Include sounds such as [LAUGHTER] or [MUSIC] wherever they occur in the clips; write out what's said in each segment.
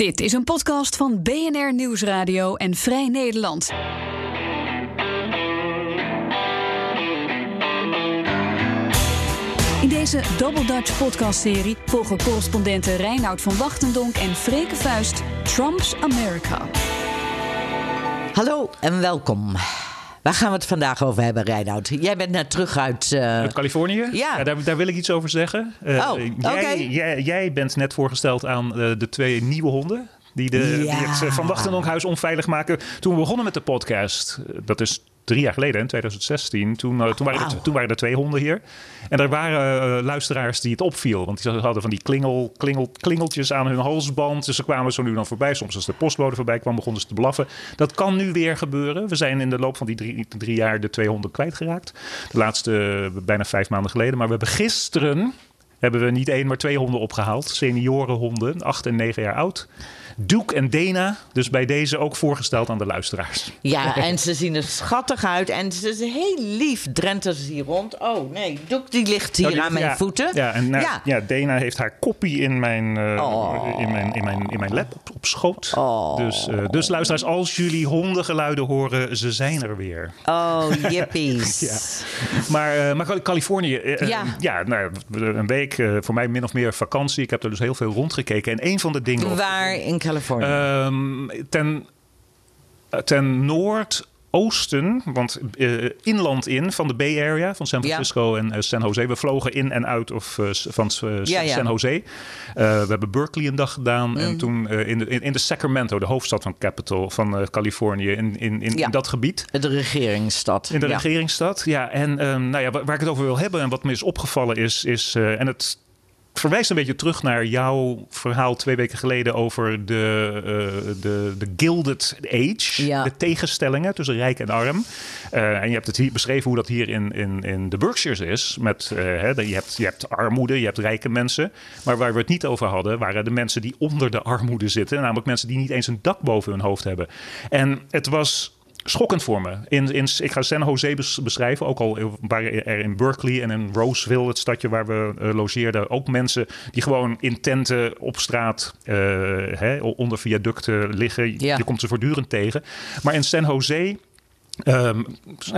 Dit is een podcast van BNR Nieuwsradio en Vrij Nederland. In deze Double Dutch podcastserie volgen correspondenten Reinoud van Wachtendonk en Freke Vuist Trump's America. Hallo en welkom. Waar gaan we het vandaag over hebben, Reinoud? Jij bent net terug uit... eh, Uit Californië? Ja. daar, daar wil ik iets over zeggen. Eh, Oh, jij, oké. jij, jij bent net voorgesteld aan eh, de twee nieuwe honden. Die, de, die het Van Wachtenhonkhuis onveilig maken. Toen we begonnen met de podcast, dat is drie jaar geleden, in 2016. Toen, eh, toen, waren er, toen waren er twee honden hier. En er waren eh, luisteraars die het opviel. Want die hadden van die klingel, klingel, klingeltjes aan hun halsband. Dus ze kwamen zo nu dan voorbij. Soms als de postbode voorbij kwam, begonnen ze te blaffen. Dat kan nu weer gebeuren. We zijn in de loop van die drie, drie jaar de twee honden kwijtgeraakt. De laatste eh, bijna vijf maanden geleden. Maar we hebben gisteren hebben we niet één, maar twee honden opgehaald. Seniorenhonden, acht en negen jaar oud. Duke en Dana, dus bij deze ook voorgesteld aan de luisteraars. Ja, [LAUGHS] en ze zien er schattig uit. En ze is heel lief. Drenthe ze hier rond. Oh nee, Doek die ligt hier Oh, die- aan mijn ja, voeten. Ja, en nou, Ja. ja. Dana heeft haar koppie in mijn, Oh. in mijn, in mijn, in mijn lap op, op schoot. Oh. Dus, eh, dus luisteraars, als jullie hondengeluiden horen, ze zijn er weer. Oh, jippies. [LAUGHS] Ja. Maar, eh, maar Cali- Californië, Ja. ja nou, een week eh, voor mij min of meer vakantie. Ik heb er dus heel veel rondgekeken. En een van de dingen... Waar in Californië? Ehm, ten, eh, ten noordoosten, want eh, inland in van de Bay Area, van San Ja. Francisco en eh, San Jose. We vlogen in en uit of, eh, van Ja, ja. San Jose. We hebben Berkeley een dag gedaan Mm. en toen eh, in, de, in, de Sacramento, de hoofdstad van Capital van Californië, in, in, in, dat gebied. de regeringsstad. In de regeringsstad, ja. En ehm, nou ja, waar waar ik het over wil hebben en wat me is opgevallen is... is en het verwijst een beetje terug naar jouw verhaal twee weken geleden... over de, eh, de, de Gilded Age, Ja. de tegenstellingen tussen rijk en arm. Eh, en je hebt het hier beschreven hoe dat hier in, in, in de Berkshires is. Met, eh, hè, je, hebt, je hebt armoede, je hebt rijke mensen. Maar waar we het niet over hadden, waren de mensen die onder de armoede zitten. Namelijk mensen die niet eens een dak boven hun hoofd hebben. En het was schokkend voor me. In, in, ik ga San Jose bes- beschrijven. Ook al waren er in Berkeley en in Roseville, het stadje waar we eh, logeerden, ook mensen die gewoon in tenten op straat eh, hè, onder viaducten liggen. Ja. Je komt ze voortdurend tegen. Maar in San Jose. Ehm,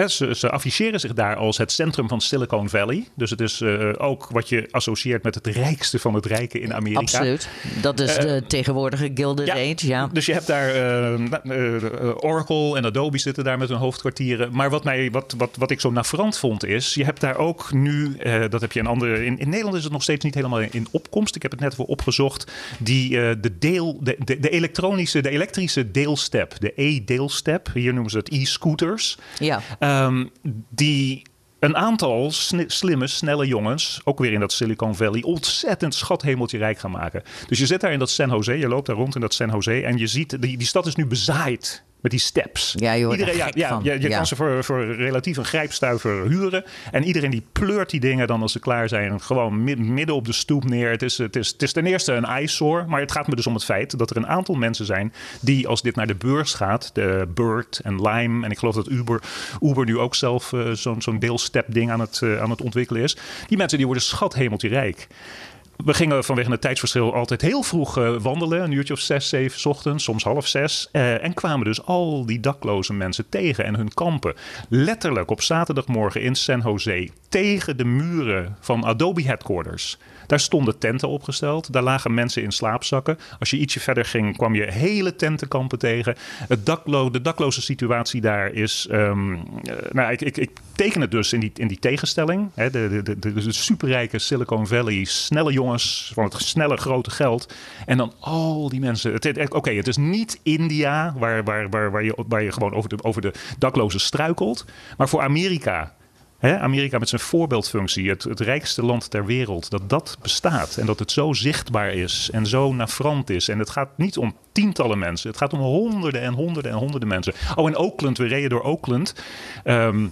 ze, ze afficheren zich daar als het centrum van Silicon Valley. Dus het is eh, ook wat je associeert met het rijkste van het rijke in Amerika. Absoluut. Dat is de tegenwoordige Gilded Age, ja. Dus je hebt daar eh, eh, eh, Oracle en Adobe zitten daar met hun hoofdkwartieren. Maar wat, mij, wat, wat, wat ik zo navrant vond is, je hebt daar ook nu, eh, dat heb je in andere, in, in Nederland is het nog steeds niet helemaal in opkomst. Ik heb het net voor opgezocht, die eh, de deel, de, de, de elektronische, de elektrische deelstep, de e-deelstep, hier noemen ze het Ja. Ehm, die een aantal slimme, snelle jongens, ook weer in dat Silicon Valley, ontzettend schathemeltje rijk gaan maken. Dus je zit daar in dat San Jose, je loopt daar rond in dat San Jose en je ziet, die, die stad is nu bezaaid met die steps. Ja, er ja, ja, je, Ja. kan ze voor, voor relatief een grijpstuiver huren. En iedereen die pleurt die dingen dan als ze klaar zijn, gewoon mi- midden op de stoep neer. Het is, het, is, het is ten eerste een eyesore, maar het gaat me dus om het feit dat er een aantal mensen zijn die als dit naar de beurs gaat, de Bird en Lime, en ik geloof dat Uber, Uber nu ook zelf eh, zo'n zo'n deelstep ding aan het, eh, aan het ontwikkelen is. Die mensen die worden schathemeltje rijk. We gingen vanwege het tijdsverschil altijd heel vroeg eh, wandelen. Een uurtje of zes, zeven ochtends, soms half zes. eh, en kwamen dus al die dakloze mensen tegen en hun kampen. Letterlijk op zaterdagmorgen in San Jose. Tegen de muren van Adobe Headquarters. Daar stonden tenten opgesteld. Daar lagen mensen in slaapzakken. Als je ietsje verder ging, kwam je hele tentenkampen tegen. Het de dakloze situatie daar is. ehm, eh, nou, ik, ik, ik teken het dus in die, in die tegenstelling. Hè, de, de, de, superrijke Silicon Valley, snelle jongens van het snelle grote geld. En dan al die mensen. Oké, het is niet India, waar, waar, waar, waar, je, waar je gewoon over de, over de daklozen struikelt. Maar voor Amerika. Hè, Amerika met zijn voorbeeldfunctie, het, het rijkste land ter wereld, dat dat bestaat en dat het zo zichtbaar is en zo navrant is. En het gaat niet om tientallen mensen, het gaat om honderden en honderden en honderden mensen. Oh, in Oakland, we reden door Oakland. Ehm,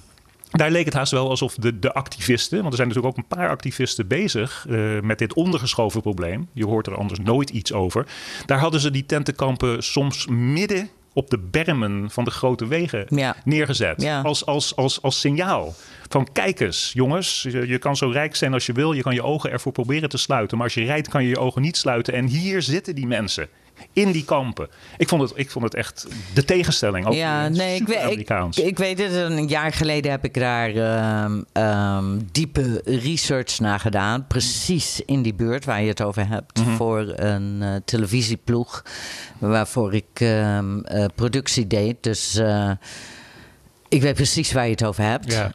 daar leek het haast wel alsof de, de activisten, want er zijn natuurlijk ook een paar activisten bezig eh, met dit ondergeschoven probleem. Je hoort er anders nooit iets over. Daar hadden ze die tentenkampen soms midden op de bermen van de grote wegen Ja. neergezet. Ja. Als, als, als, als signaal van kijk eens, jongens, je, je kan zo rijk zijn als je wil. Je kan je ogen ervoor proberen te sluiten. Maar als je rijdt kan je je ogen niet sluiten. En hier zitten die mensen. In die kampen. Ik vond het, ik vond het echt de tegenstelling. Ook ja, nee, ik, weet- ik, ik weet het. Een jaar geleden heb ik daar ehm, ehm, diepe research naar gedaan. Precies in die buurt waar je het over hebt. Mhm. Voor een eh, televisieploeg waarvoor ik ehm, eh, productie deed. Dus eh, ik weet precies waar je het over hebt. Ja.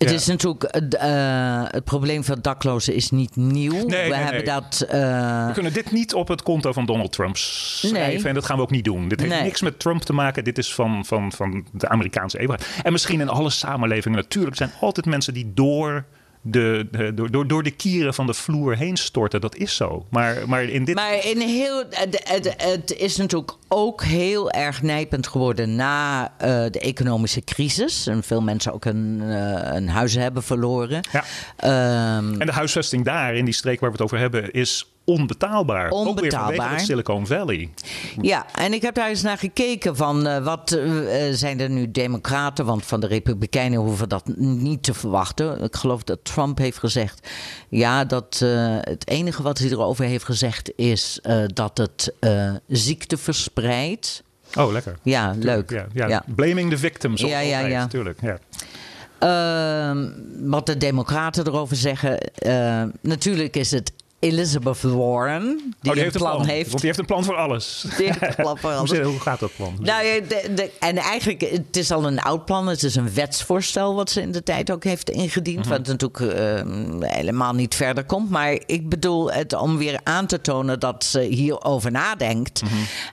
Het Ja. is natuurlijk, eh, het probleem van daklozen is niet nieuw. Nee, We nee, hebben nee. dat. eh, We kunnen dit niet op het konto van Donald Trump schrijven. En dat gaan we ook niet doen. Dit heeft niks met Trump te maken. Dit is van, van, van de Amerikaanse eeuwigheid. En misschien in alle samenlevingen natuurlijk zijn altijd mensen die door de, de- door, door, door de kieren van de vloer heen storten. Dat is zo. Maar, maar in dit... Maar in heel, het, is natuurlijk ook heel erg nijpend geworden na eh, de economische crisis. En veel mensen ook een, eh, een huis hebben verloren. Ja. Ehm, En de huisvesting daar, in die streek waar we het over hebben, is onbetaalbaar. Ook weer Onbetaalbaar. de Silicon Valley. Ja, en ik heb daar eens naar gekeken van eh, wat eh, eh, zijn er nu democraten, want van de republikeinen hoeven dat niet te verwachten. Ik geloof dat Trump heeft gezegd, ja, dat het enige wat hij erover heeft gezegd is dat het ziekte verspreidt. Oh, lekker. Ja, leuk. Ja, ja. Ja. Blaming the victims. Ja, ja, ja. Natuurlijk. Ja. Ehm, wat de Democraten erover zeggen. natuurlijk is het Elizabeth Warren die, oh, die heeft plan, een plan. heeft. Want die heeft een plan voor alles. Die heeft een plan voor [LAUGHS] Hoe alles. Hoe gaat dat plan? Nou, ja, de, de, en eigenlijk, het is al een oud plan. Het is een wetsvoorstel wat ze in de tijd ook heeft ingediend. Wat natuurlijk eh, helemaal niet verder komt. Maar ik bedoel het om weer aan te tonen dat ze hierover nadenkt.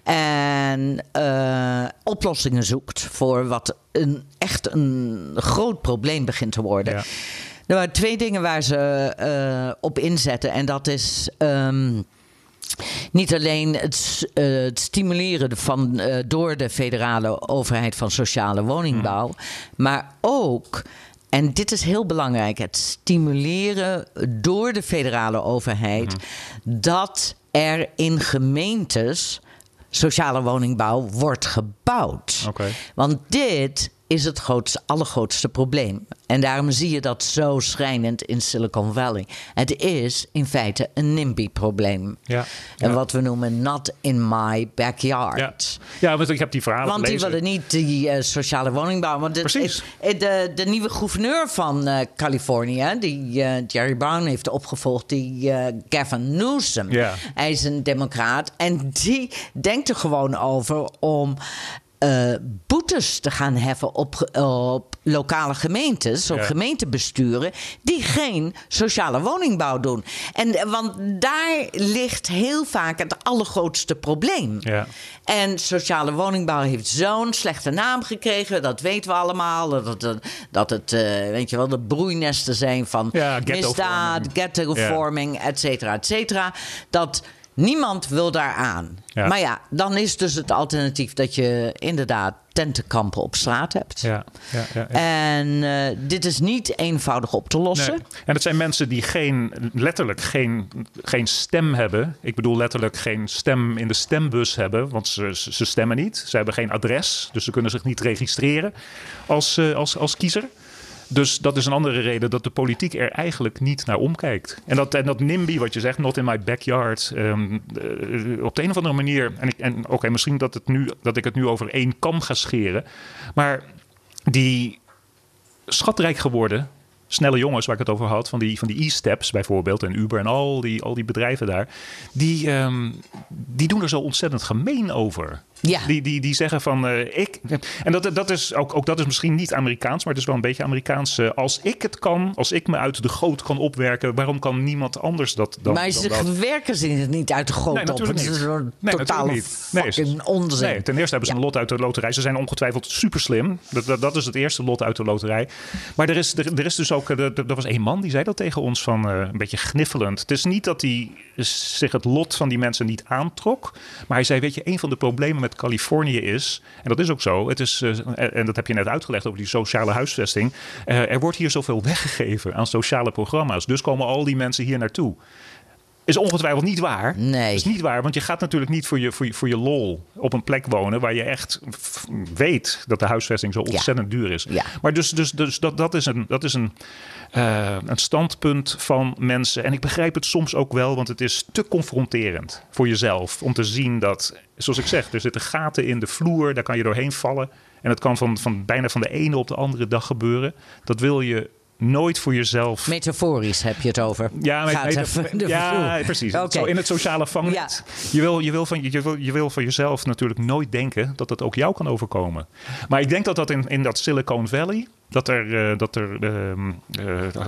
En eh, oplossingen zoekt voor wat een, echt een groot probleem begint te worden. Ja. Er waren twee dingen waar ze eh, op inzetten. En dat is. ehm, niet alleen het, eh, het stimuleren van, eh, door de federale overheid van sociale woningbouw, maar ook, en dit is heel belangrijk, het stimuleren door de federale overheid dat er in gemeentes sociale woningbouw wordt gebouwd. Want dit is het grootste, allergrootste probleem. En daarom zie je dat zo schrijnend in Silicon Valley. Het is in feite een NIMBY-probleem. Ja, En ja. wat we noemen not in my backyard. Ja. ja, want ik heb die verhalen Want die willen niet die eh, sociale woningbouw. Want de, Precies. eh, De, de nieuwe gouverneur van eh, Californië, die Jerry Brown heeft opgevolgd, die Gavin Newsom. Ja. Hij is een democraat en die denkt er gewoon over om eh, boetes te gaan heffen op, op lokale gemeentes, op Ja. gemeentebesturen, die geen sociale woningbouw doen. En, eh, want daar ligt heel vaak het allergrootste probleem. Ja. En sociale woningbouw heeft zo'n slechte naam gekregen. Dat weten we allemaal. Dat het, dat het eh, weet je wel, de broeinesten zijn van Ja, ghettovorming. misdaad, ghettovorming, et cetera, et cetera. Dat niemand wil daar aan. Ja. Maar ja, dan is dus het alternatief dat je inderdaad tentenkampen op straat hebt. Ja, ja, ja. En eh, dit is niet eenvoudig op te lossen. Nee. En het zijn mensen die geen, letterlijk geen, geen stem hebben. Ik bedoel letterlijk geen stem in de stembus hebben, want ze, ze ze stemmen niet. Ze hebben geen adres, dus ze kunnen zich niet registreren als, eh, als, als kiezer. Dus dat is een andere reden dat de politiek er eigenlijk niet naar omkijkt. En dat, en dat NIMBY, wat je zegt, not in my backyard, ehm, eh, op de een of andere manier. En, en oké, misschien dat, het nu, dat ik het nu over één kam ga scheren. Maar die schatrijk geworden. Snelle jongens waar ik het over had, van die, van die e-steps bijvoorbeeld en Uber en al die, al die bedrijven daar, die, ehm, die doen er zo ontzettend gemeen over. Ja. Die, die, die zeggen van eh, ik. En dat, dat is ook, ook dat is misschien niet Amerikaans, maar het is wel een beetje Amerikaans. eh, als ik het kan, als ik me uit de goot kan opwerken, waarom kan niemand anders dat dan? maar ze dat? werken ze niet uit de grond Nee, op. natuurlijk Het is niet. Nee, natuurlijk niet. Nee, fucking onzin. Nee, ten eerste hebben ze een lot uit de loterij. Ze zijn ongetwijfeld super slim. Dat, dat, dat is het eerste lot uit de loterij. Maar er is, er, er is dus ook. Er, er was één man die zei dat tegen ons van eh, een beetje gniffelend. Het is niet dat hij zich het lot van die mensen niet aantrok. Maar hij zei: Weet je, een van de problemen met Californië is. En dat is ook zo. Het is, eh, en dat heb je net uitgelegd over die sociale huisvesting. eh, er wordt hier zoveel weggegeven aan sociale programma's. Dus komen al die mensen hier naartoe. Is ongetwijfeld niet waar. Nee. is niet waar, want je gaat natuurlijk niet voor je, voor je, voor je lol op een plek wonen waar je echt weet dat de huisvesting zo ontzettend duur is. Ja. Maar dus, dus, dus dat, dat is, een, dat is een, eh, een standpunt van mensen. En ik begrijp het soms ook wel, want het is te confronterend voor jezelf om te zien dat, zoals ik zeg, er zitten gaten in de vloer, daar kan je doorheen vallen. En dat kan van, van bijna van de ene op de andere dag gebeuren. Dat wil je nooit voor jezelf Metaforisch heb je het over. ja, de ja precies. Zo in het sociale vangnet. Je, wil, je, wil van, je, wil, je wil van jezelf natuurlijk nooit denken dat dat ook jou kan overkomen. Maar ik denk dat dat in, in dat Silicon Valley, dat er, eh, dat er ehm,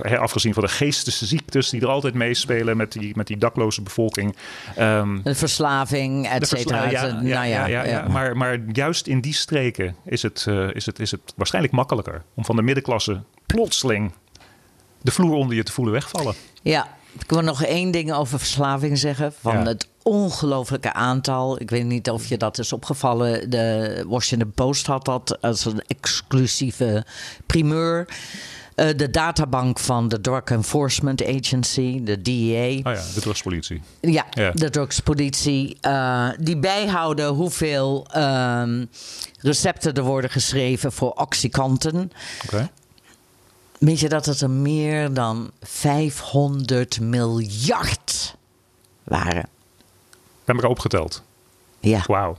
eh, afgezien van de geestesziektes die er altijd meespelen met die, met die dakloze bevolking. ehm, Een verslaving, et de versla- cetera. ja, nou ja, ja, ja, ja, ja. Maar, maar juist in die streken is het, eh, is, het, is het waarschijnlijk makkelijker om van de middenklasse plotseling de vloer onder je te voelen wegvallen. Ja, ik wil nog één ding over verslaving zeggen. Van Ja. het ongelooflijke aantal. Ik weet niet of je dat is opgevallen. De Washington Post had dat als een exclusieve primeur. Eh, de databank van de Drug Enforcement Agency, de DEA. Oh ja, de drugspolitie. Ja, Ja. de drugspolitie. eh, die bijhouden hoeveel ehm, recepten er worden geschreven voor Oxycontin. Oké. Weet je dat het er meer dan 500 miljard waren? Heb ik opgeteld. Ja. Wauw.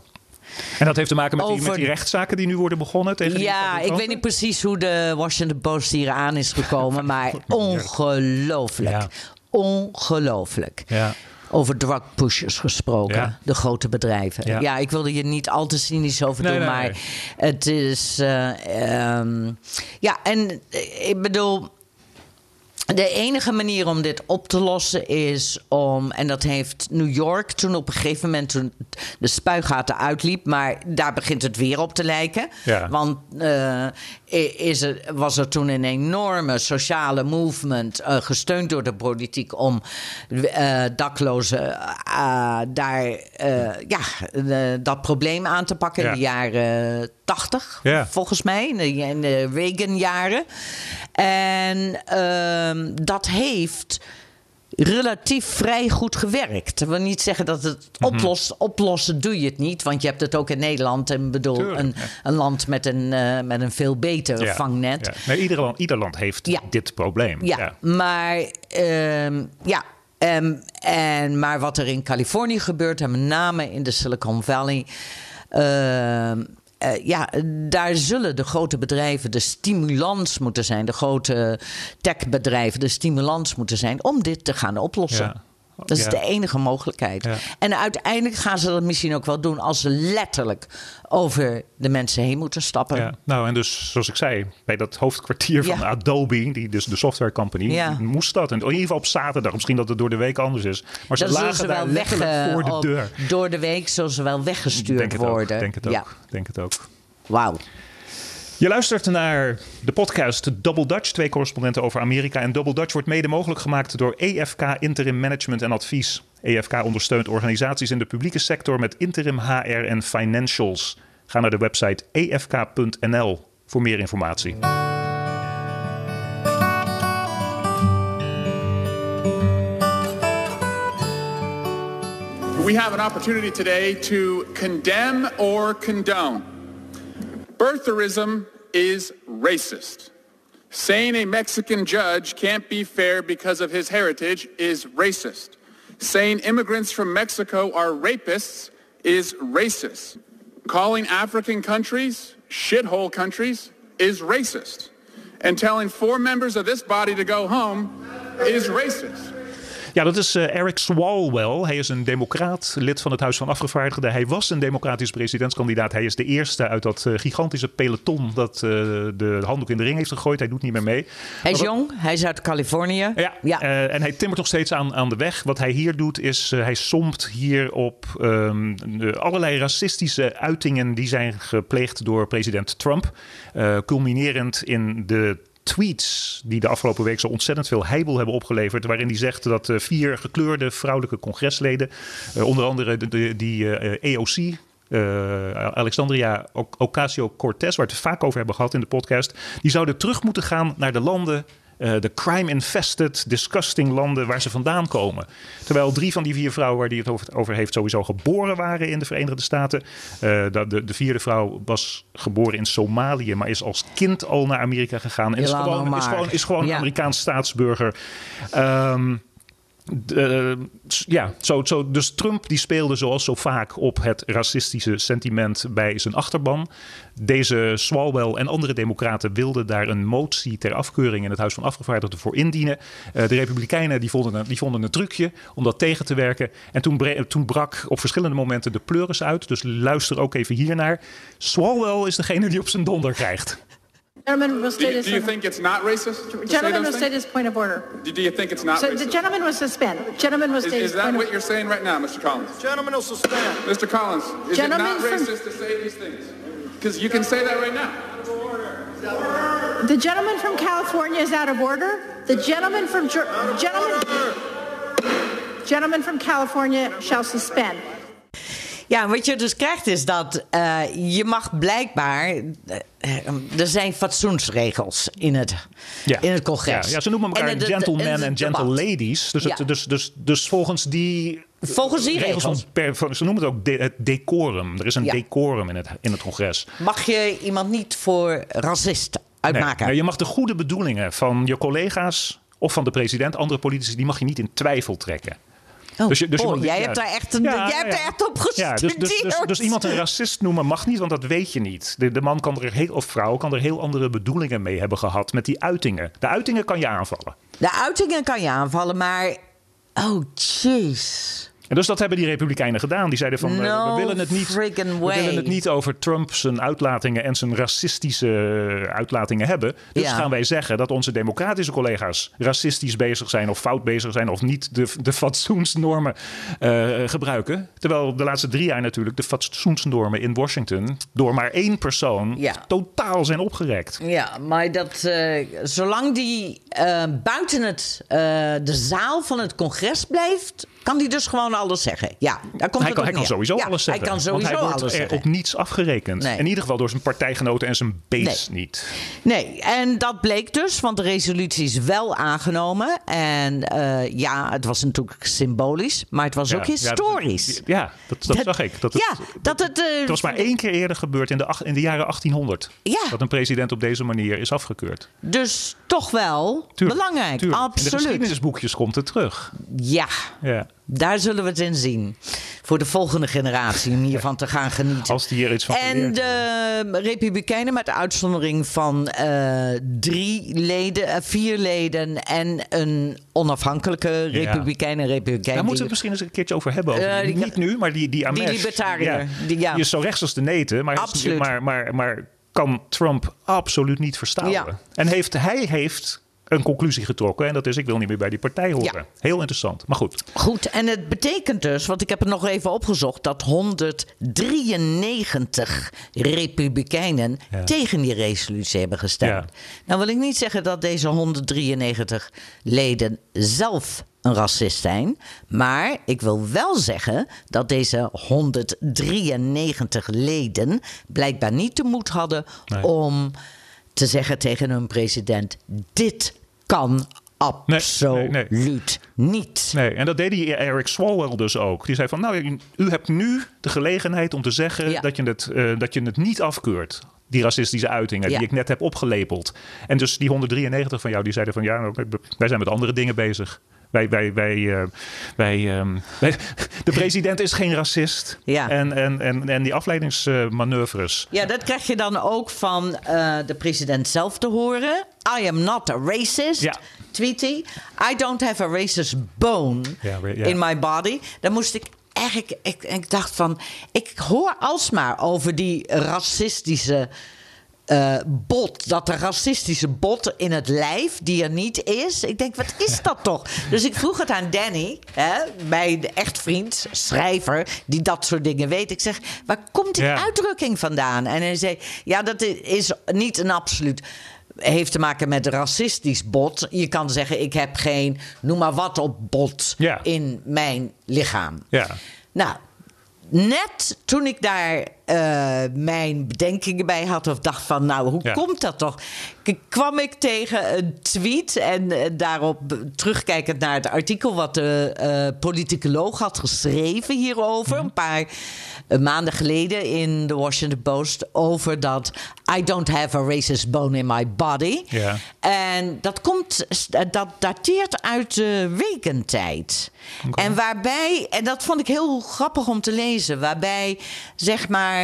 En dat heeft te maken met, die, met die rechtszaken die nu worden begonnen tegen Ja, ik weet niet precies hoe de Washington Post hier aan is gekomen, [LAUGHS] maar ongelooflijk. Ja. Ongelooflijk. Ja. Over drug pushers gesproken, Ja. de grote bedrijven. Ja. Ja. ik wilde je niet al te cynisch over Nee, doen, nee, maar nee. het is. eh, ehm, ja, en eh, ik bedoel. De enige manier om dit op te lossen is om, en dat heeft New York toen op een gegeven moment toen de spuigaten uitliep, maar daar begint het weer op te lijken. Ja. Want eh, is er, was er toen een enorme sociale movement, eh, gesteund door de politiek, om eh, daklozen eh, daar ja, dat probleem aan te pakken Ja. in de jaren 80, Ja. volgens mij, in de, in de Reagan-jaren. En ehm, dat heeft relatief vrij goed gewerkt. Dat wil niet zeggen dat het Mhm. oplost. Oplossen doe je het niet, want je hebt het ook in Nederland. En bedoel, Tuurlijk, een, ja. een land met een, eh, met een veel beter Ja, vangnet. ja. Nee, ieder, land, ieder land heeft dit probleem. Ja, maar ehm, ja. ehm, en, maar wat er in Californië gebeurt, en met name in de Silicon Valley. ehm, eh, ja, daar zullen de grote bedrijven de stimulans moeten zijn. De grote techbedrijven de stimulans moeten zijn om dit te gaan oplossen. Dat is Ja. de enige mogelijkheid. Ja. En uiteindelijk gaan ze dat misschien ook wel doen als ze letterlijk over de mensen heen moeten stappen. Ja, nou en dus zoals ik zei, bij dat hoofdkwartier van. Adobe, die dus de software company, moest dat. En in ieder geval op zaterdag, misschien dat het door de week anders is. Maar ze lagen ze daar wel weg voor de op- deur. Door de week zullen ze wel weggestuurd Denk het worden. ook. Denk het ook. Denk het ook. Wauw. Je luistert naar de podcast Double Dutch, twee correspondenten over Amerika. En Double Dutch wordt mede mogelijk gemaakt door EFK Interim Management en Advies. EFK ondersteunt organisaties in de publieke sector met interim HR en financials. Ga naar de website efk.nl voor meer informatie. We have an opportunity today to condemn or condone. Birtherism is racist. Saying a Mexican judge can't be fair because of his heritage is racist. Saying immigrants from Mexico are rapists is racist. Calling African countries shithole countries is racist. And telling four members of this body to go home is racist. Ja, dat is eh, Eric Swalwell. Hij is een democraat, lid van het Huis van Afgevaardigden. Hij was een democratisch presidentskandidaat. Hij is de eerste uit dat eh, gigantische peloton dat eh, de handdoek in de ring heeft gegooid. Hij doet niet meer mee. Hij is wat- jong, hij is uit Californië. Ja, ja. en hij timmert nog steeds aan, aan de weg. Wat hij hier doet is, hij somt hier op ehm, allerlei racistische uitingen die zijn gepleegd door president Trump. Culminerend in de tweets die de afgelopen week zo ontzettend veel heibel hebben opgeleverd. Waarin hij zegt dat eh, vier gekleurde vrouwelijke congresleden, eh, onder andere de, die AOC, eh, Alexandria Ocasio-Cortez, waar we het vaak over hebben gehad in de podcast, die zouden terug moeten gaan naar de landen de crime-infested, disgusting landen waar ze vandaan komen. Terwijl drie van die vier vrouwen waar die het over, heeft sowieso geboren waren in de Verenigde Staten. Uh, de, de, vierde vrouw was geboren in Somalië, maar is als kind al naar Amerika gegaan. En is gewoon, is gewoon, is gewoon, Amerikaans staatsburger. Um, ja, zo, zo, dus Trump die speelde zoals zo vaak op het racistische sentiment bij zijn achterban. Deze Swalwell en andere democraten wilden daar een motie ter afkeuring in het Huis van Afgevaardigden voor indienen. Uh, de Republikeinen die vonden, een, die vonden een trucje om dat tegen te werken. En toen, toen brak op verschillende momenten de pleuris uit. Dus luister ook even hiernaar. Swalwell is degene die op zijn donder krijgt. Gentleman will state do, do you think it's not racist? Gentleman will state his point of order. Do, do you think it's not so racist? The gentleman will suspend. Gentleman will state Is, is that what you're saying right now, Mr. Collins? Gentleman will suspend. Mr. Collins, is gentleman it not racist to say these things? Because you can say that right now. The gentleman from California is out of order. The gentleman from gentleman, gentleman from California shall suspend. Ja, wat je dus krijgt is dat uh, je mag blijkbaar. Uh, er zijn fatsoensregels in het, ja. in het congres. Ja, ja ze noemen elkaar en gentlemen en gentle ladies. Dus, het, dus, dus, dus volgens die. Volgens die regels. Per, ze noemen het ook de, het decorum. Er is een decorum in het, in het congres. Mag je iemand niet voor racist uitmaken? Nee, je mag de goede bedoelingen van je collega's of van de president, andere politici, die mag je niet in twijfel trekken. Oh, dus je, dus je, jij hebt daar echt, een, jij hebt echt op gestudeerd. Ja, dus, dus, dus, dus, iemand een racist noemen mag niet, want dat weet je niet. De, de man kan er heel, of vrouw kan er heel andere bedoelingen mee hebben gehad met die uitingen. De uitingen kan je aanvallen. De uitingen kan je aanvallen, maar... Oh, jeez. En dus dat hebben die Republikeinen gedaan. Die zeiden van uh, we, willen het niet, we willen het niet over Trump zijn uitlatingen en zijn racistische eh, uitlatingen hebben. Dus gaan wij zeggen dat onze democratische collega's racistisch bezig zijn of fout bezig zijn of niet de, de fatsoensnormen uh, gebruiken. Terwijl de laatste drie jaar natuurlijk de fatsoensnormen in Washington door maar één persoon ja. totaal zijn opgerekt. Ja, maar dat zolang die buiten het, de zaal van het congres blijft, kan die dus gewoon alles zeggen. Ja, daar komt hij kan, hij kan sowieso alles zeggen. Hij kan sowieso want hij wordt alles zeggen. op niets afgerekend. In ieder geval door zijn partijgenoten en zijn base niet. Nee, en dat bleek dus, want de resolutie is wel aangenomen. En uh, ja, het was natuurlijk symbolisch, maar het was ja, ook historisch. Ja, dat, dat, dat zag ik. Dat het, ja, dat het, uh, het was maar één keer eerder gebeurd in de, in de jaren 1800. Ja. Dat een president op deze manier is afgekeurd. Dus toch wel tuurlijk, belangrijk, tuurlijk. absoluut. In de geschiedenisboekjes komt het terug. Ja. ja. Daar zullen we het in zien. Voor de volgende generatie om hiervan te gaan genieten. Als die hier iets van En de Republikeinen met de uitzondering van uh, drie leden, uh, vier leden en een onafhankelijke Republikein en Republikein. Daar moeten we het misschien eens een keertje over hebben. Over. Uh, Niet nu, maar die, die Amesh. Die libertariër. Ja, die, ja. die, is zo rechts als de neten. Maar, Absoluut. maar, maar, maar kan Trump absoluut niet verstaan. Ja. En heeft, hij heeft een conclusie getrokken. En dat is, ik wil niet meer bij die partij horen. Ja. Heel interessant, maar goed. Goed, en het betekent dus, want ik heb het nog even opgezocht... dat 193 republikeinen ja. tegen die resolutie hebben gestemd. Ja. Nou wil ik niet zeggen dat deze 193 leden zelf een racist zijn. Maar ik wil wel zeggen dat deze 193 leden blijkbaar niet de moed hadden nee. om te zeggen tegen hun president: dit kan absoluut nee, nee, nee. niet. Nee, en dat deed die Eric Swalwell dus ook. Die zei van, nou, u hebt nu de gelegenheid om te zeggen ja. dat, je het, uh, dat je het niet afkeurt. Die racistische uitingen ja. die ik net heb opgelepeld. En dus die 193 van jou, die zeiden van, ja, wij zijn met andere dingen bezig. Wij, wij, wij, uh, wij, um, wij, [LAUGHS] de president is geen racist. Ja. En, en, en, en die afleidingsmanoeuvres. Ja, dat krijg je dan ook van uh, de president zelf te horen. I am not a racist. Ja. Tweet hij. I don't have a racist bone ja, ja. in my body. Dan moest ik eigenlijk... Ik, ik dacht van... Ik hoor alsmaar over die racistische... Uh, bot, dat de racistische bot in het lijf, die er niet is. Ik denk, wat is dat [LAUGHS] toch? Dus ik vroeg het aan Danny, hè, mijn echtvriend, schrijver, die dat soort dingen weet. Ik zeg, waar komt die uitdrukking vandaan? En hij zei, ja, dat is niet een absoluut heeft te maken met racistisch bot. Je kan zeggen, ik heb geen, noem maar wat op bot in mijn lichaam. Ja. Nou, net toen ik daar eh, mijn bedenkingen bij had of dacht van, nou, hoe Ja. komt dat toch? K- kwam ik tegen een tweet en eh, daarop terugkijkend naar het artikel wat de eh politicoloog had geschreven hierover, Mhm. een paar maanden geleden in de Washington Post, over dat I don't have a racist bone in my body. Ja. En dat komt, dat dateert uit de wekentijd. En waarbij, en dat vond ik heel grappig om te lezen, waarbij zeg maar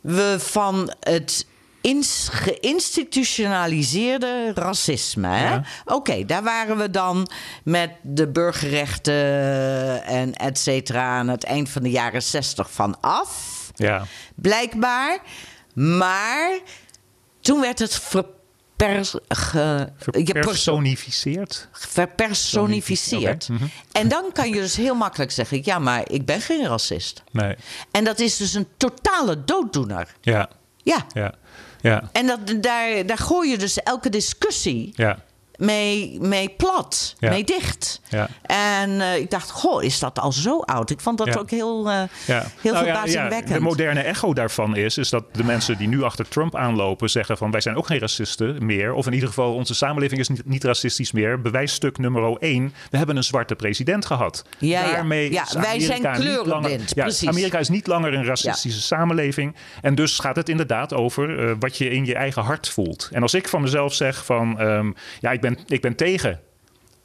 we van het ins- geïnstitutionaliseerde racisme. Ja. Oké, daar waren we dan met de burgerrechten en et cetera aan het eind van de jaren zestig van af Ja. blijkbaar. Maar toen werd het verpers, ge, je pers- Verpersonificeerd. verpersonificeerd. Oké, mhm. En dan kan je dus heel makkelijk zeggen: ja, maar ik ben geen racist. Nee. En dat is dus een totale dooddoener. Ja. Ja. Ja. Ja. En dat, daar, daar gooi je dus elke discussie Ja. Mee, mee plat, Ja. mee dicht. Ja. En eh, ik dacht, goh, is dat al zo oud? Ik vond dat Ja. ook heel, Ja. heel Nou verbazingwekkend. ja, de moderne echo daarvan is, is dat de mensen die nu achter Trump aanlopen zeggen van wij zijn ook geen racisten meer. Of in ieder geval onze samenleving is niet, niet racistisch meer. Bewijsstuk nummer 1. We hebben een zwarte president gehad. Daarmee Ja, wij zijn kleurenblind, precies. Amerika is niet langer een racistische samenleving. En dus gaat het inderdaad over eh, wat je in je eigen hart voelt. En als ik van mezelf zeg van ehm, ja, ik ben, ik ben tegen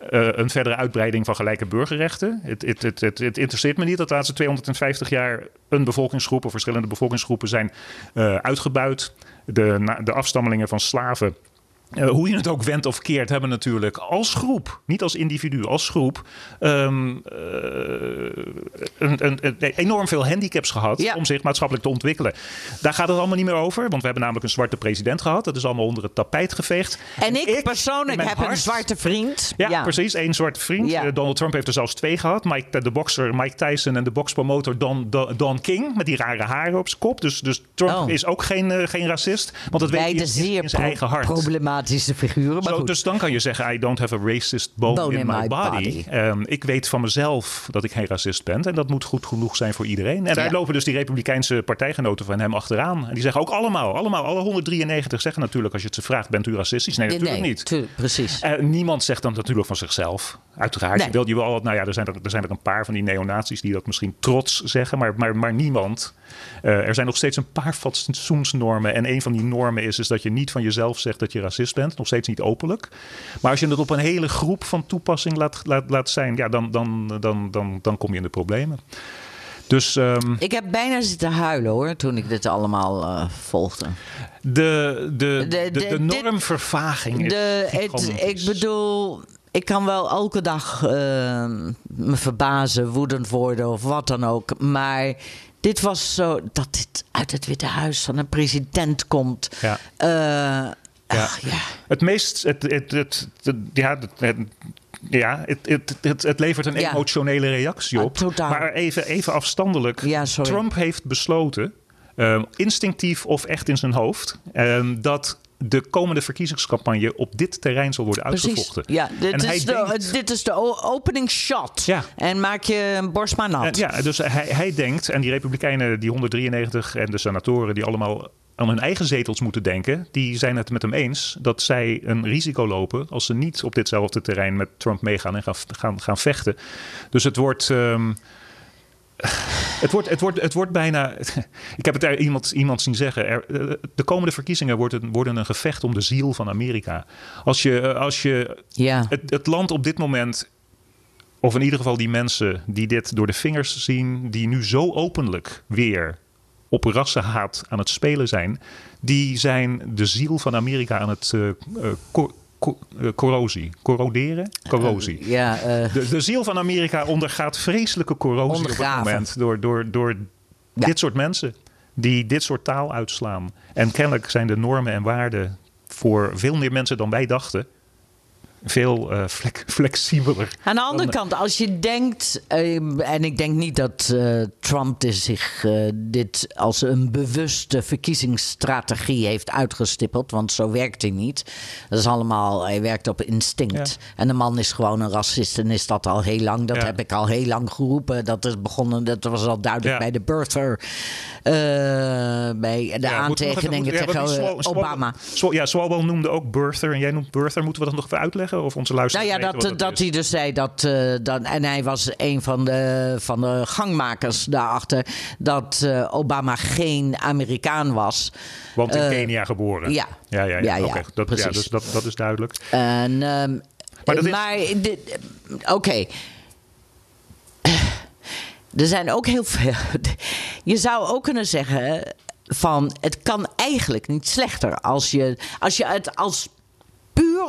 eh, een verdere uitbreiding van gelijke burgerrechten. Het, het, het, het, interesseert me niet dat de laatste 250 jaar een bevolkingsgroep of verschillende bevolkingsgroepen zijn eh, uitgebuit. De, de afstammelingen van slaven. Eh, hoe je het ook wendt of keert, hebben natuurlijk als groep, niet als individu, als groep, ehm, eh, een, een, een- enorm veel handicaps gehad Ja. om zich maatschappelijk te ontwikkelen. Daar gaat het allemaal niet meer over, want we hebben namelijk een zwarte president gehad. Dat is allemaal onder het tapijt geveegd. En ik, persoonlijk heb een zwarte vriend. ja, precies. Eén zwarte vriend. Ja. Eh, Donald Trump heeft er zelfs twee gehad. Mike, de bokser Mike Tyson en de bokspromotor Don, Don, Don King. Met die rare haren op zijn kop. Dus, dus Trump Oh. is ook geen, geen racist. Want dat weet hij in, zijn eigen hart. Problematische figuren. Maar Zo, goed. dus dan kan je zeggen, I don't have a racist bone, in, my, body. Ehm, ik weet van mezelf dat ik geen racist ben. En dat moet goed genoeg zijn voor iedereen. En daar Ja. lopen dus die republikeinse partijgenoten van hem achteraan. En die zeggen ook allemaal, allemaal, alle 193 zeggen natuurlijk... als je het ze vraagt, bent u racistisch? Nee, natuurlijk nee, niet. tu- precies. Eh, niemand zegt dan natuurlijk van zichzelf. Uiteraard. Nee. Je wil, je wil nou ja, er zijn er, er zijn er een paar van die neonazies die dat misschien trots zeggen, maar, maar, maar niemand. Eh, er zijn nog steeds een paar fatsoensnormen. En een van die normen is, is dat je niet van jezelf zegt dat je racist bent. Nog steeds niet openlijk. Maar als je het op een hele groep van toepassing laat, laat, laat zijn, ja, dan, dan, dan, dan, dan kom je in de problemen. Dus ehm, Ik heb bijna zitten huilen hoor, toen ik dit allemaal eh, volgde. de, de, de, De- normvervaging is De, het, ik bedoel, ik kan wel elke dag eh, me verbazen, woedend worden of wat dan ook. Maar dit was zo, dat dit uit het Witte Huis van een president komt. Ja. Ach, ja. Het meest. Het, het, het, het- ja, het, ja het, het, het, levert een emotionele reactie Ah, op. Maar even, even afstandelijk. Trump heeft besloten, ehm, instinctief of echt in zijn hoofd, ehm, dat de komende verkiezingscampagne op dit terrein zal worden Precies. uitgevochten. Ja, dit, En hij is de, denkt- dit is de opening shot. Ja. En maak je een borst maar nat. En ja, dus hij, hij denkt, en die Republikeinen, die 193 en de senatoren, die allemaal aan hun eigen zetels moeten denken, die zijn het met hem eens dat zij een risico lopen als ze niet op ditzelfde terrein met Trump meegaan en gaan, gaan, gaan vechten. Dus het wordt. ehm, het wordt, het, wordt, het wordt bijna. [LAUGHS] Ik heb het er iemand, iemand zien zeggen. Er, eh, de komende verkiezingen worden, worden een gevecht om de ziel van Amerika. Als je, eh, als je Ja. het, het land op dit moment of in ieder geval die mensen die dit door de vingers zien, die nu zo openlijk weer op rassenhaat aan het spelen zijn, die zijn de ziel van Amerika aan het eh, eh, co- co- eh, corrosie, corroderen, corrosie. Ja, De, de ziel van Amerika ondergaat vreselijke corrosie op het moment door, door, door Ja. dit soort mensen die dit soort taal uitslaan. En kennelijk zijn de normen en waarden voor veel meer mensen dan wij dachten veel eh, flexibeler. Aan de andere Dan- kant, als je denkt, eh, en ik denk niet dat eh, Trump zich eh, dit als een bewuste verkiezingsstrategie heeft uitgestippeld, want zo werkt hij niet. Dat is allemaal, hij werkt op instinct. En de man is gewoon een racist en is dat al heel lang. Dat Ja. heb ik al heel lang geroepen. Dat is begonnen, dat was al duidelijk Ja. bij de birther. bij de aantekeningen tegen eh, Obama. Ja, Swalwell noemde ook birther en jij noemt birther. Moeten we dat nog even uitleggen? Of onze Nou luisteraars ja, weten dat, dat, hij dus zei dat, eh, dat. En hij was een van de, van de gangmakers daarachter. Dat eh, Obama geen Amerikaan was. Want in eh, Kenia geboren. ja. ja, ja, ja. Ja, ja, dat, ja, precies. dus dat, dat is duidelijk. En, ehm, Maar dat maar oké. Er zijn ook heel veel. Je zou ook kunnen zeggen van het kan eigenlijk niet slechter als je, als je het als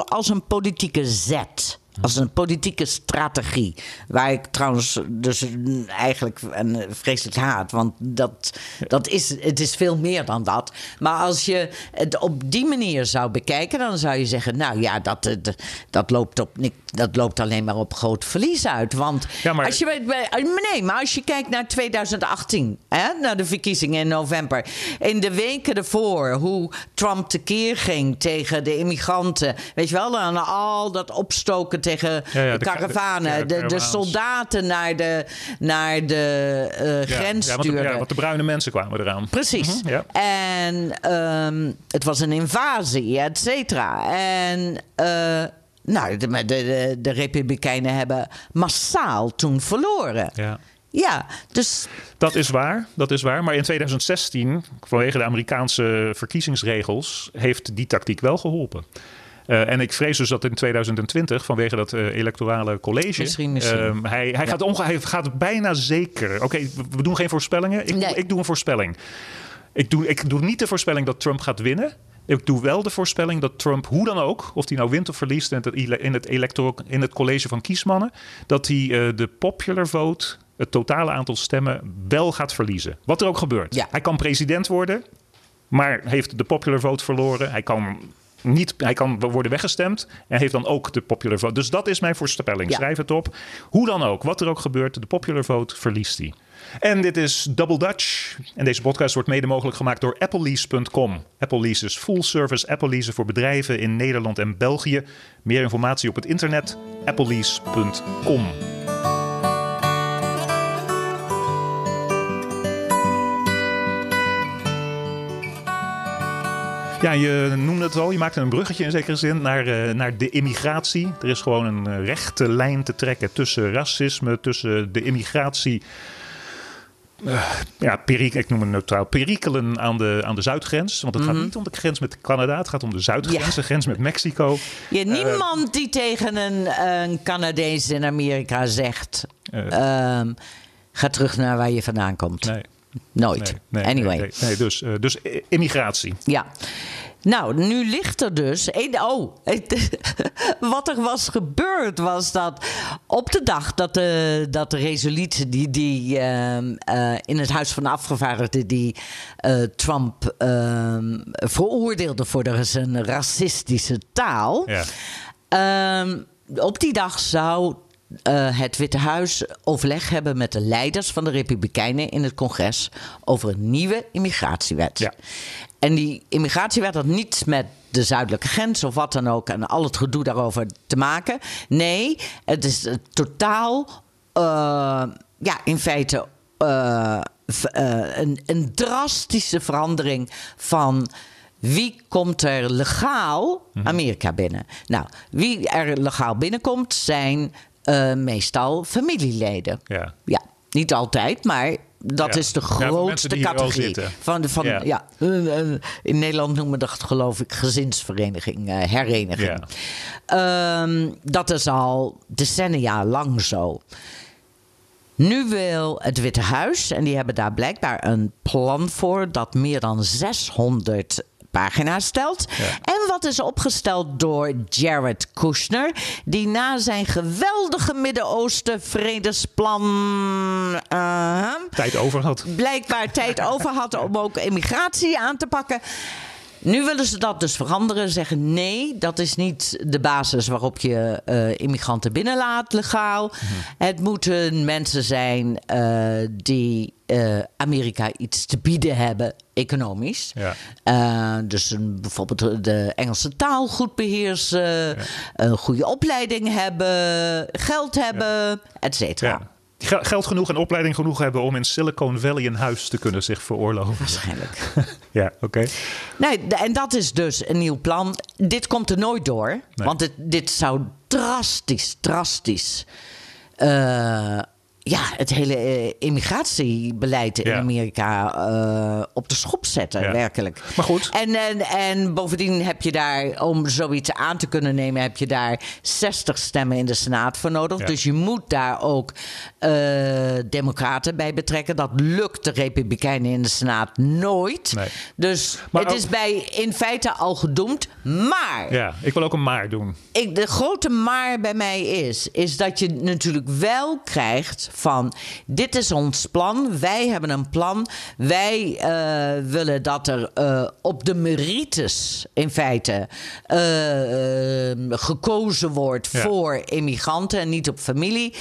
als een politieke zet. Als een politieke strategie. Waar ik trouwens dus eigenlijk een vreselijk haat. Want dat, dat is, het is veel meer dan dat. Maar als je het op die manier zou bekijken, dan zou je zeggen: Nou ja, dat, dat, dat, loopt, op, nik- dat loopt alleen maar op groot verlies uit. Want Ja, maar- als je, bij- nee, maar als je kijkt naar 2018, hè, naar de verkiezingen in november. In de weken ervoor, hoe Trump tekeer ging tegen de immigranten. Weet je wel, en al dat opstoken tegen Ja, ja, de de ka- karavanen. De, de, soldaten naar de, naar de eh, Ja, grens want, ja, want de bruine mensen kwamen eraan. Precies. Mhm. En ehm, het was een invasie, et cetera. En eh, nou, de, de, de, de Republikeinen hebben massaal toen verloren. Ja. Ja, dus Dat is waar, dat is waar. Maar in 2016, vanwege de Amerikaanse verkiezingsregels, heeft die tactiek wel geholpen. Eh, en ik vrees dus dat in 2020, vanwege dat eh, electorale college, Misschien, misschien. ehm, hij, hij, gaat hij gaat bijna zeker. Oké, we- we doen geen voorspellingen. Ik, Nee. ik doe een voorspelling. Ik doe, ik doe niet de voorspelling dat Trump gaat winnen. Ik doe wel de voorspelling dat Trump, hoe dan ook, of hij nou wint of verliest in het, in het, in het college van kiesmannen, dat hij eh, de popular vote, het totale aantal stemmen, wel gaat verliezen. Wat er ook gebeurt. Ja. Hij kan president worden, maar heeft de popular vote verloren. Hij kan, niet, hij kan worden weggestemd en heeft dan ook de popular vote. Dus dat is mijn voorspelling. Ja. Schrijf het op. Hoe dan ook, wat er ook gebeurt, de popular vote verliest hij. En dit is Double Dutch. En deze podcast wordt mede mogelijk gemaakt door applelease.com. Applelease is full service Apple leasen voor bedrijven in Nederland en België. Meer informatie op het internet applelease.com. Ja, je noemde het al, je maakte een bruggetje in zekere zin naar, eh, naar de immigratie. Er is gewoon een eh, rechte lijn te trekken tussen racisme, tussen de immigratie. Eh, ja, perik, ik noem het neutraal. Perikelen aan de, aan de zuidgrens. Want het gaat niet om de grens met Canada, het gaat om de zuidgrens, Mhm. Ja. de grens met Mexico. je, niemand die tegen een, een Canadees in Amerika zegt: Eh. ehm, ga terug naar waar je vandaan komt. Nee, Nooit. nee, nee, anyway. nee, dus, eh, dus eh, immigratie. Ja. Nou, nu ligt er dus. Oh, [LAUGHS] wat er was gebeurd was dat op de dag dat de, dat de resolutie die, die ehm, eh, in het Huis van de Afgevaardigden die eh, Trump ehm, veroordeelde voor de, zijn racistische taal. Ja. Ehm, op die dag zou eh, het Witte Huis overleg hebben met de leiders van de Republikeinen in het congres over een nieuwe immigratiewet. Ja. En die immigratiewet had niets met de zuidelijke grens of wat dan ook en al het gedoe daarover te maken. Nee, het is eh, totaal, eh, ja, in feite. eh, een, een drastische verandering van wie komt er legaal Amerika binnen? Nou, wie er legaal binnenkomt zijn meestal familieleden. Ja. Ja, niet altijd, maar dat Ja. is de grootste categorie. Van, de- van, Ja. ja. eh, eh, in Nederland noemen we dat geloof ik gezinsvereniging, eh, hereniging. Ehm, dat is al decennia lang zo. Nu wil het Witte Huis, en die hebben daar blijkbaar een plan voor dat meer dan 600 pagina's stelt. Ja. En wat is opgesteld door Jared Kushner, die na zijn geweldige Midden-Oosten vredesplan eh, Tijd over had. blijkbaar tijd over had om ook immigratie aan te pakken. Nu willen ze dat dus veranderen. Zeggen nee, dat is niet de basis waarop je eh, immigranten binnenlaat legaal. Het moeten mensen zijn eh, die eh, Amerika iets te bieden hebben, economisch. Ja. Dus een, bijvoorbeeld de Engelse taal goed beheersen, een goede opleiding hebben, geld hebben, et cetera. Geld genoeg en opleiding genoeg hebben om in Silicon Valley een huis te kunnen zich veroorloven. Waarschijnlijk. [LAUGHS] Ja, oké. Nee, en dat is dus een nieuw plan. Dit komt er nooit door. Want dit zou drastisch, drastisch. eh, ja, het hele eh, immigratiebeleid in Ja. Amerika eh, op de schop zetten, Ja. werkelijk. Maar goed. En, en, en bovendien heb je daar, om zoiets aan te kunnen nemen, heb je daar 60 stemmen in de Senaat voor nodig. Ja. Dus je moet daar ook eh, Democraten bij betrekken. Dat lukt de Republikeinen in de Senaat nooit. Nee. Dus Maar het ook- is bij in feite al gedoemd. Maar Ja, ik wil ook een maar doen. ik, de grote maar bij mij is, is dat je natuurlijk wel krijgt van dit is ons plan, wij hebben een plan, wij eh, willen dat er eh, op de merites in feite eh, gekozen wordt Ja. voor immigranten en niet op familie.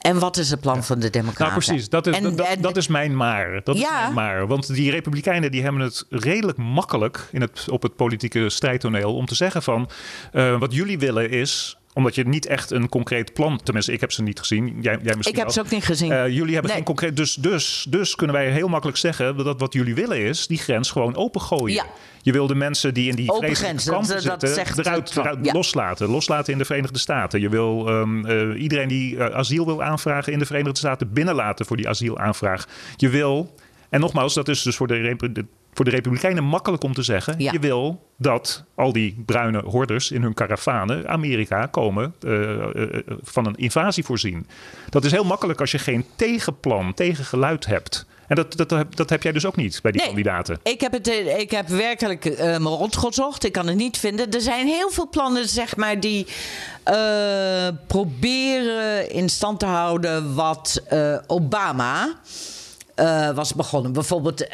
En wat is het plan van de Democraten? Nou, precies. Dat is, En- dat, dat, en- dat is mijn maar. Dat is Ja. mijn maar. Want die Republikeinen die hebben het redelijk makkelijk in het, op het politieke strijdtoneel om te zeggen van wat jullie willen is omdat je niet echt een concreet plan, tenminste, ik heb ze niet gezien. Jij, jij misschien Ik heb ze ook niet gezien. Eh, jullie hebben Nee. geen concreet. Dus, dus, dus kunnen wij heel makkelijk zeggen dat wat jullie willen is die grens gewoon opengooien. Ja. Je wil de mensen die in die Open grens, kampen dat zitten zegt eruit, Trump, eruit ja. loslaten. Loslaten in de Verenigde Staten. Je wil ehm, eh, iedereen die eh, asiel wil aanvragen in de Verenigde Staten binnenlaten voor die asielaanvraag. Je wil, en nogmaals, dat is dus voor de- voor de Republikeinen makkelijk om te zeggen. Ja. Je wil dat al die bruine horders in hun karavanen Amerika komen eh, eh, eh, van een invasie voorzien. Dat is heel makkelijk als je geen tegenplan, tegengeluid hebt. En dat, dat, dat, heb jij dus ook niet bij die Nee. kandidaten. Ik heb, het, ik heb werkelijk me rondgezocht. Ik kan het niet vinden. Er zijn heel veel plannen, zeg maar, die proberen in stand te houden wat Obama. was begonnen. Bijvoorbeeld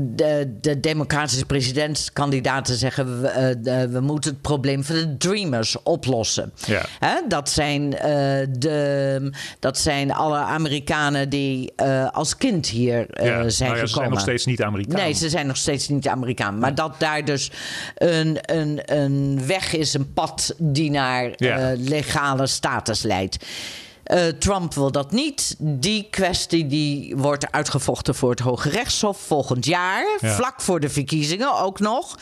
de, de democratische presidentskandidaten zeggen... We, eh, de- we moeten het probleem van de dreamers oplossen. Ja. Hè, dat, zijn, eh, de, dat zijn alle Amerikanen die eh, als kind hier Ja, zijn nou ja, ze gekomen. zijn nog steeds niet Amerikaan. Nee, ze zijn nog steeds niet Amerikaan. Maar dat daar dus een, een, een weg is, een pad die naar legale status leidt. Eh, Trump wil dat niet. Die kwestie die wordt uitgevochten voor het Hoge Rechtshof volgend jaar. Ja. Vlak voor de verkiezingen ook nog.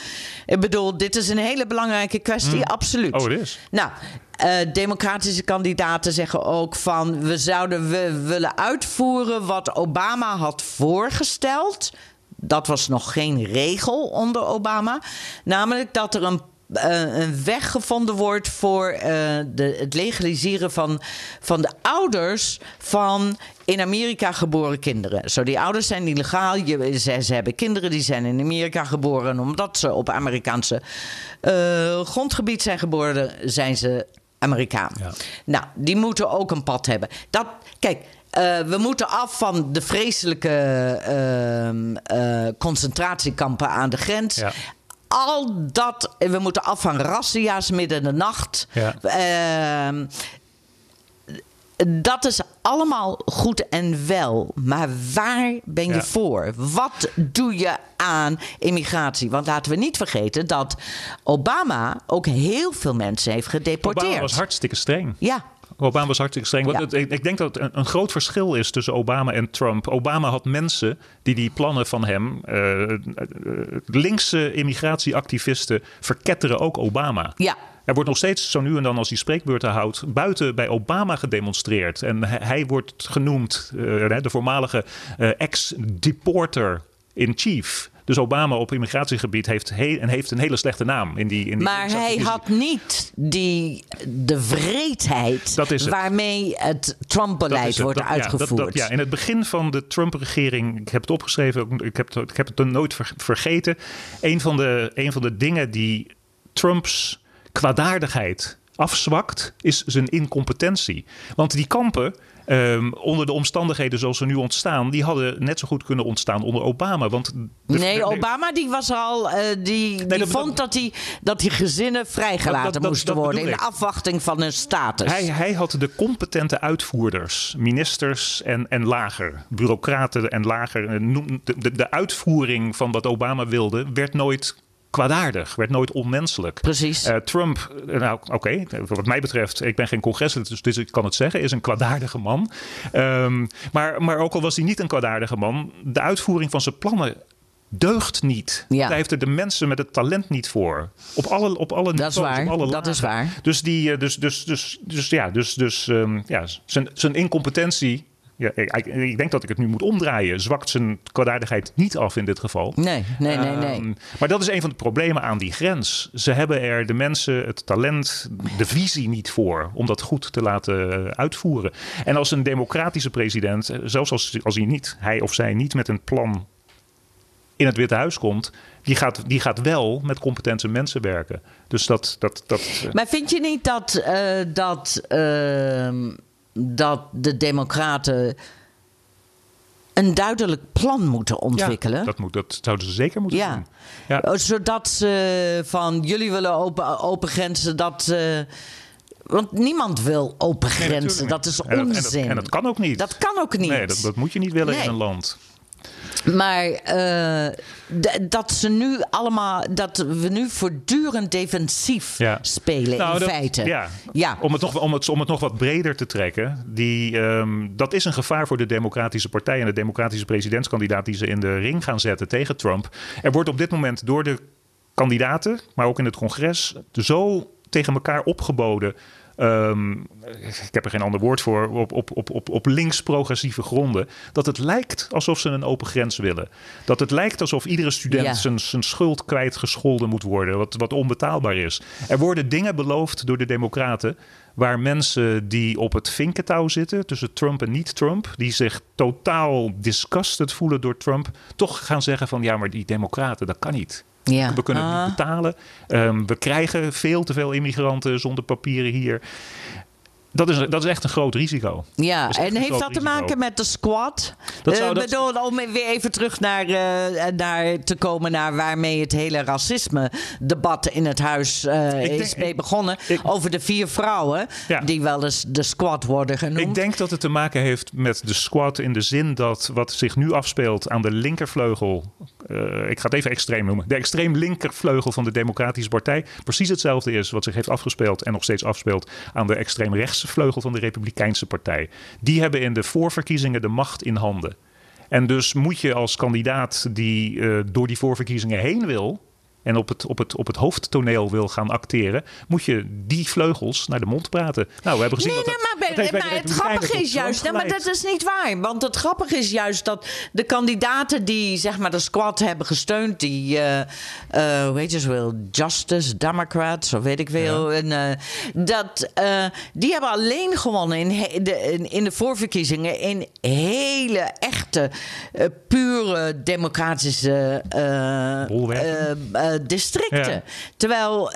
Ik bedoel, dit is een hele belangrijke kwestie, absoluut. Oh, het is. Nou, eh, democratische kandidaten zeggen ook van... we zouden we willen uitvoeren wat Obama had voorgesteld. Dat was nog geen regel onder Obama. Namelijk dat er een, eh, een weg gevonden wordt voor eh, de, het legaliseren van, van de ouders van in Amerika geboren kinderen. Zo, die ouders zijn illegaal. Je, ze, ze hebben kinderen die zijn in Amerika geboren. En omdat ze op Amerikaanse eh, grondgebied zijn geboren, zijn ze Amerikaan. Ja. Nou, die moeten ook een pad hebben. Dat, kijk, we moeten af van de vreselijke ehm, eh, concentratiekampen aan de grens. Ja. Al dat, we moeten af van razzia's midden in de nacht. Ja. Ehm, dat is allemaal goed en wel. Maar waar ben je Ja. voor? Wat doe je aan immigratie? Want laten we niet vergeten dat Obama ook heel veel mensen heeft gedeporteerd. Obama was hartstikke streng. Ja, Obama was hartstikke streng. Want Ja. ik, ik denk dat het een, een groot verschil is tussen Obama en Trump. Obama had mensen die die plannen van hem, eh, linkse immigratieactivisten, verketteren ook Obama. ja. Er wordt nog steeds zo nu en dan als hij spreekbeurten houdt, buiten bij Obama gedemonstreerd. En hij, hij wordt genoemd eh, de voormalige ex-deporter in chief. Dus Obama op immigratiegebied heeft, he- en heeft een hele slechte naam. In die, in die Maar hij had niet die, de vreedheid Dat is het. waarmee het Trump-beleid wordt Dat- ja, dat- uitgevoerd. dat- ja, in het begin van de Trump-regering, ik heb het opgeschreven, ik heb het, ik heb het nooit ver- vergeten. Een van, de, een van de dingen die Trumps kwaadaardigheid afzwakt, is zijn incompetentie. Want die kampen. Ehm, onder de omstandigheden zoals ze nu ontstaan, die hadden net zo goed kunnen ontstaan onder Obama. Want de- Nee, de- Obama die was al, eh, die, die dat- vond dat die, dat die gezinnen vrijgelaten Dat- dat- dat- moesten worden in ik. afwachting van hun status. Hij, hij had de competente uitvoerders, ministers en, en lager, bureaucraten en lager. De, de, de uitvoering van wat Obama wilde werd nooit kwaadaardig, werd nooit onmenselijk. Precies. Eh, Trump, eh, nou oké, wat mij betreft, ik ben geen congreslid, dus, dus ik kan het zeggen, is een kwaadaardige man. Ehm, maar, maar ook al was hij niet een kwaadaardige man, de uitvoering van zijn plannen deugt niet. Ja. Daar heeft er de mensen met het talent niet voor. Op alle, op alle Dat is waar, op alle dat is waar. Dus, die, eh, dus, dus, dus, dus ja, dus, dus, ehm, ja zijn, zijn incompetentie. Ja, ik, ik denk dat ik het nu moet omdraaien. Zwakt zijn kwaadaardigheid niet af in dit geval. Nee, nee, nee, nee. Ehm, maar dat is een van de problemen aan die grens. Ze hebben er de mensen het talent, de visie niet voor om dat goed te laten uitvoeren. En als een democratische president, eh, zelfs als, als hij niet, hij of zij niet met een plan in het Witte Huis komt, die gaat, die gaat wel met competente mensen werken. Dus dat. dat, dat eh, Maar vind je niet dat, eh, dat, ehm, dat de Democraten een duidelijk plan moeten ontwikkelen? ja, dat, moet, dat zouden ze zeker moeten Ja. doen. Ja. Oh, Zodat ze van jullie willen open, open grenzen, dat. want niemand wil open grenzen. dat is niet. En dat- en dat- onzin. En dat, kan ook niet. Dat kan ook niet. Nee, dat, dat moet je niet willen Nee. in een land. Maar eh, dat ze nu allemaal. dat we nu voortdurend defensief Ja. spelen Nou, in dat- feite. Ja. Ja. Om, het nog, om, het, om het nog wat breder te trekken. Die, ehm, dat is een gevaar voor de Democratische Partij en de Democratische presidentskandidaat die ze in de ring gaan zetten tegen Trump. Er wordt op dit moment door de kandidaten, maar ook in het congres, zo tegen elkaar opgeboden. Ehm, ik heb er geen ander woord voor, op, op, op, op, op links-progressieve gronden. Dat het lijkt alsof ze een open grens willen. Dat het lijkt alsof iedere student Ja. zijn, zijn schuld kwijtgescholden moet worden. Wat, wat onbetaalbaar is. Er worden dingen beloofd door de Democraten. Waar mensen die op het vinkentouw zitten tussen Trump en niet-Trump, die zich totaal disgusted voelen door Trump, toch gaan zeggen van ja, maar die Democraten, dat kan niet. Ja. We kunnen het Ah. niet betalen. Ehm, we krijgen veel te veel immigranten zonder papieren hier. Dat is, dat is echt een groot risico. Ja, Dat en heeft dat te maken met de squad? Dat zou- dat- bedoel, om weer even terug naar, eh, naar te komen naar waarmee het hele racisme-debat in het huis eh, denk- is mee begonnen. ik- over de vier vrouwen Ja. die wel eens de squad worden genoemd. Ik denk dat het te maken heeft met de squad in de zin dat wat zich nu afspeelt aan de linkervleugel. ik ga het even extreem noemen. De extreem linkervleugel van de Democratische Partij. Precies hetzelfde is wat zich heeft afgespeeld en nog steeds afspeelt aan de extreem vleugel van de Republikeinse Partij. Die hebben in de voorverkiezingen de macht in handen. En dus moet je als kandidaat die eh, door die voorverkiezingen heen wil. En op het, op, het, op het hoofdtoneel wil gaan acteren, moet je die vleugels naar de mond praten. Nou, we hebben gezien Nee, nee, maar het Republikeinen grappige is juist, nee, maar dat is niet waar. Want het grappige is juist dat de kandidaten die zeg maar de squad hebben gesteund, die, eh, hoe heet je wel, Justice Democrats of weet ik veel, en, eh, dat, die hebben alleen gewonnen in, de, in, in de voorverkiezingen in hele echte, pure democratische districten. Ja. Terwijl,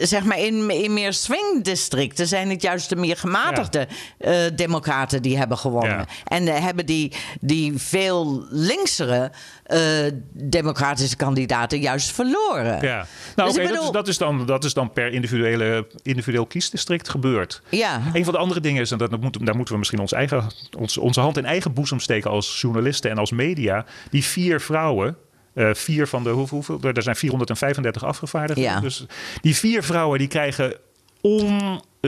zeg maar, in, in meer swing-districten zijn het juist de meer gematigde eh, democraten die hebben gewonnen. Ja. En eh, hebben die, die veel linksere eh, democratische kandidaten juist verloren. Ja, nou Dus dat, is, bedoel- dat, is dan, dat is dan per individuele, individueel kiesdistrict gebeurd. Ja. Een van de andere dingen is, en dat moet, daar moeten we misschien ons eigen, ons, onze hand in eigen boezem steken als journalisten en als media. Die vier vrouwen, vier van de hoeveel, hoeveel, er zijn 435 afgevaardigden. Ja. Dus die vier vrouwen die krijgen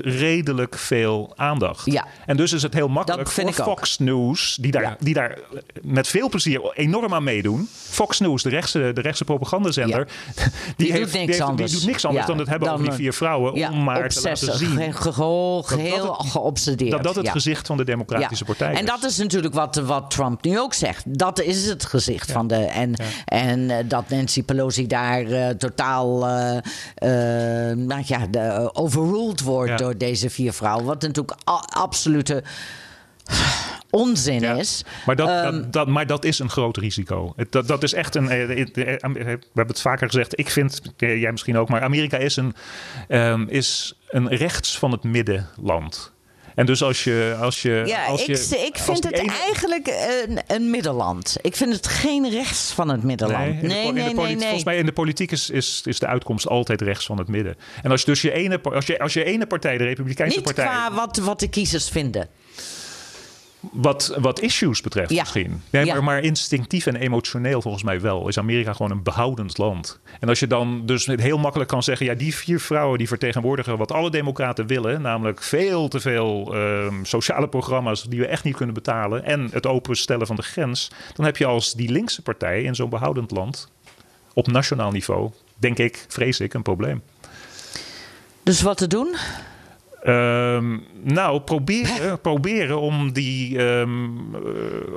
onredelijk veel aandacht. Ja. En dus is het heel makkelijk Dat voor ook. Fox News, die daar, Ja. die daar met veel plezier enorm aan meedoen. Fox News, de rechtse, de rechtse propagandazender, [LAUGHS] Die, heeft- doet niks heeft- anders. Die doet niks anders Ja, dan het hebben over die eh, vier vrouwen. ja, om maar te laten zien ge- ge- geheel, geheel het- geobsedeerd. dat dat het ja. gezicht van de Democratische Ja. Partij is. En dat is natuurlijk wat, wat Trump nu ook zegt. Dat is het gezicht van de. En, en eh, dat Nancy Pelosi daar eh, totaal eh, eh, nou ja, de, eh, overruled wordt Ja. Door deze vier vrouwen. Wat natuurlijk absolute onzin Ja. is. Maar dat, Ehm, dat, dat, maar dat is een groot risico. Dat, dat is echt een. eh, eh, eh, We hebben het vaker gezegd. Ik vind, jij misschien ook, maar Amerika is een, ehm, is een rechts van het middenland. En dus als je. Als je ja, als ik, je, ik als vind het ene- eigenlijk een, een middenland. Ik vind het geen rechts van het middenland. Nee, Nee, nee, nee. Volgens mij in de politiek is, is, is de uitkomst altijd rechts van het midden. En als je dus je ene, als je, als je ene partij, de Republikeinse Niet partij. qua wat, wat de kiezers vinden. Wat, wat issues betreft Ja. misschien. Nee, Ja. maar, maar instinctief en emotioneel volgens mij wel. Is Amerika gewoon een behoudend land. En als je dan dus heel makkelijk kan zeggen... ja, die vier vrouwen die vertegenwoordigen wat alle democraten willen... namelijk veel te veel ehm, sociale programma's die we echt niet kunnen betalen... en het openstellen van de grens... dan heb je als die linkse partij in zo'n behoudend land... op nationaal niveau, denk ik, vrees ik, een probleem. Dus wat te doen? Ehm, nou, proberen, [LAUGHS] proberen om die. eh,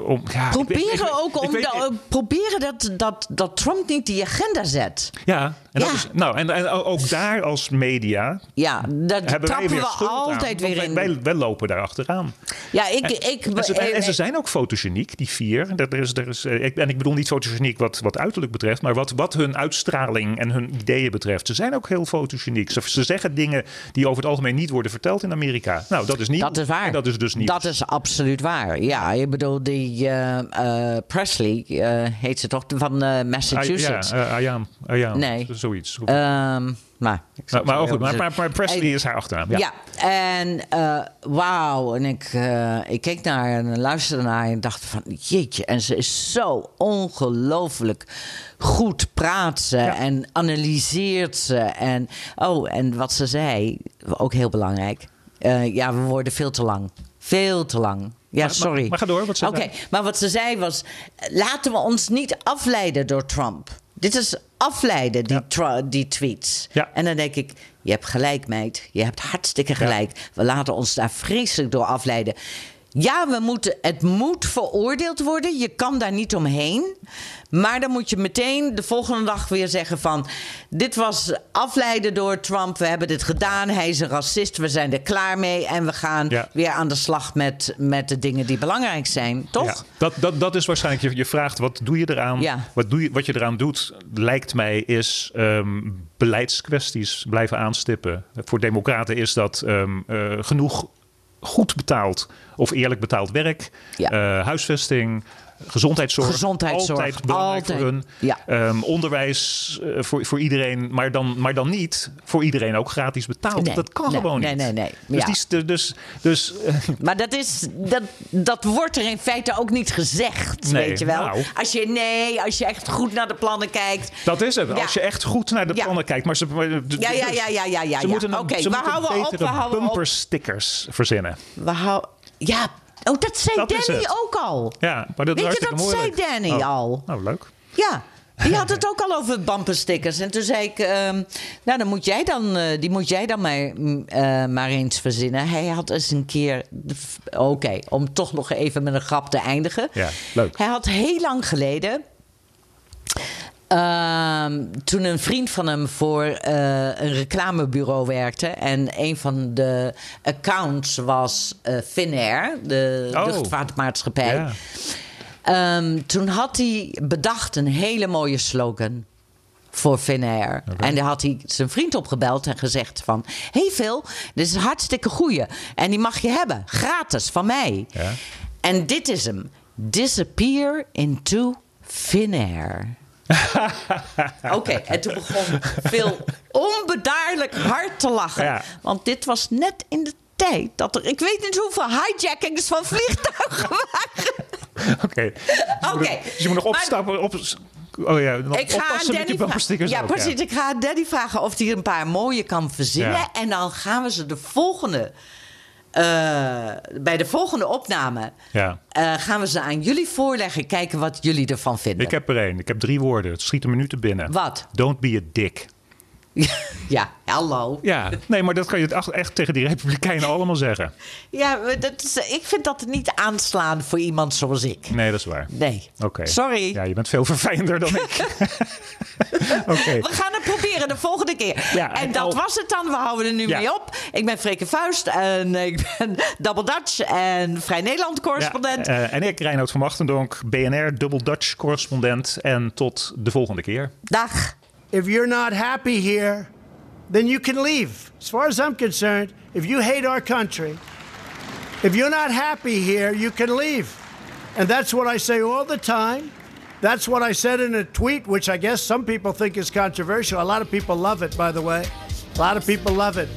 om, ja, ik Proberen ik ook ik om da- proberen dat, dat, dat Trump niet die agenda zet. Ja, en, Dat Ja. is, nou, en, en ook daar als media Ja, daar trappen we aan, altijd weer in. wij, lopen daar achteraan. ja, ik, ik, En ze, en, ze eh, zijn ook fotogeniek, die vier. Er is, er is, eh, ik, en ik bedoel niet fotogeniek wat, wat uiterlijk betreft, maar wat, wat hun uitstraling en hun ideeën betreft. Ze zijn ook heel fotogeniek. Ze, ze zeggen dingen die over het algemeen niet worden verteld in Amerika. Nou, dat is niet. Dat is waar. En dat is dus niet. Dat is absoluut waar. Ja, je bedoelt die eh, eh, Presley, eh, heet ze toch, van eh, Massachusetts. Ja, uh, Ayaan. Ayaan. Nee. Zoiets. Ehm, maar, ik maar, maar, goed, maar, maar, maar Presley is haar achternaam. Ja. Ja, en eh, wauw. En ik, eh, ik keek naar en luisterde naar en dacht van jeetje. En ze is zo ongelooflijk goed praat ze Ja. en analyseert ze. En, oh, en wat ze zei, ook heel belangrijk. Eh, ja, we worden veel te lang. Veel te lang. Ja, Maar- sorry. maar- maar ga door, wat ze Oké, maar wat ze zei was... laten we ons niet afleiden door Trump. Dit is afleiden, die, Ja. die tweets. Ja. En dan denk ik, je hebt gelijk, meid. Je hebt hartstikke gelijk. We laten ons daar vreselijk door afleiden. Ja, we moeten, het moet veroordeeld worden. Je kan daar niet omheen. Maar dan moet je meteen de volgende dag weer zeggen van... dit was afleiden door Trump. We hebben dit gedaan. Hij is een racist. We zijn er klaar mee. En we gaan Ja. weer aan de slag met, met de dingen die belangrijk zijn. Toch? Ja, dat, dat, dat is waarschijnlijk, je, je vraagt wat doe je eraan? Ja. Wat, doe je, wat je eraan doet, lijkt mij, is ehm, beleidskwesties blijven aanstippen. Voor democraten is dat ehm, eh, genoeg goed betaald of eerlijk betaald werk, Ja. eh, huisvesting. Gezondheidszorg, Gezondheidszorg, altijd belangrijk altijd. voor hun. Ja. Ehm, onderwijs eh, voor, voor iedereen, maar dan, maar dan niet voor iedereen ook gratis betaald. Nee, dat kan nee, gewoon nee, niet. nee, nee. Dus, Ja. die, dus, dus eh, Maar dat, is, dat, dat wordt er in feite ook niet gezegd, Nee, weet je wel. nou. Als je, nee, als je echt goed naar de plannen kijkt. Dat is het. Ja. Als je echt goed naar de plannen kijkt. Maar ze, Ja, ja, ja, ja, ja, ja. ze ja. moeten, een- Oké, ze we moeten houden op, we betere houden op. bumperstickers verzinnen. We houden, ja, oh, dat zei Dat Danny ook al. Ja, maar dat Weet je, dat zei. Danny Oh. al. Nou, leuk. Ja, die had het ook al over bumperstickers. En toen zei ik, ehm, nou, dan moet jij dan, eh, die moet jij dan maar, mm, eh, maar eens verzinnen. Hij had eens een keer, oké, om toch nog even met een grap te eindigen. Ja, leuk. Hij had heel lang geleden... ehm, toen een vriend van hem voor eh, een reclamebureau werkte. En een van de accounts was eh Finnair, de Oh. luchtvaartmaatschappij. Ja. Ehm, toen had hij bedacht een hele mooie slogan voor Finnair. En daar had hij zijn vriend opgebeld en gezegd van... hey Phil, dit is een hartstikke goeie. En die mag je hebben, gratis, van mij. Ja. En dit is hem. Disappear into Finnair. [LAUGHS] Oké, en toen begon Phil onbedaarlijk hard te lachen. Ja. Want dit was net in de tijd dat er... Ik weet niet hoeveel hijackings van vliegtuigen [LAUGHS] waren. Oké. Dus, Oké. dus je moet nog Maar- opstappen. Op, oh ja, nog Ik ga oppassen met Danny die. Ja, ook, precies. Ik ga Danny vragen of hij een paar mooie kan verzinnen. Ja. En dan gaan we ze de volgende. Eh, bij de volgende opname Ja. eh, gaan we ze aan jullie voorleggen. Kijken wat jullie ervan vinden. Ik heb er één. Ik heb drie woorden. Het schiet een minuut binnen. Wat? Don't be a dick. [LAUGHS] ja, hallo. Ja, nee, maar dat kan je echt- tegen die republikeinen allemaal zeggen. Ja, dat is, ik vind dat niet aanslaan voor iemand zoals ik. Nee, dat is waar. Nee. Oké. Sorry. Ja, je bent veel verfijnder dan ik. [LAUGHS] Oké. We gaan het proberen de volgende keer. Ja, en en dat al- was het dan. We houden er nu Ja. mee op. Ik ben Freke Vuist en ik ben [LAUGHS] Double Dutch en Vrij Nederland correspondent. Ja, eh, en ik, Reinoud van Wachtendonk, BNR Double Dutch correspondent. En tot de volgende keer. Dag. If you're not happy here, then you can leave. As far as I'm concerned, if you hate our country, if you're not happy here, you can leave. And that's what I say all the time. That's what I said in a tweet, which I guess some people think is controversial. A lot of people love it, by the way. A lot of people love it.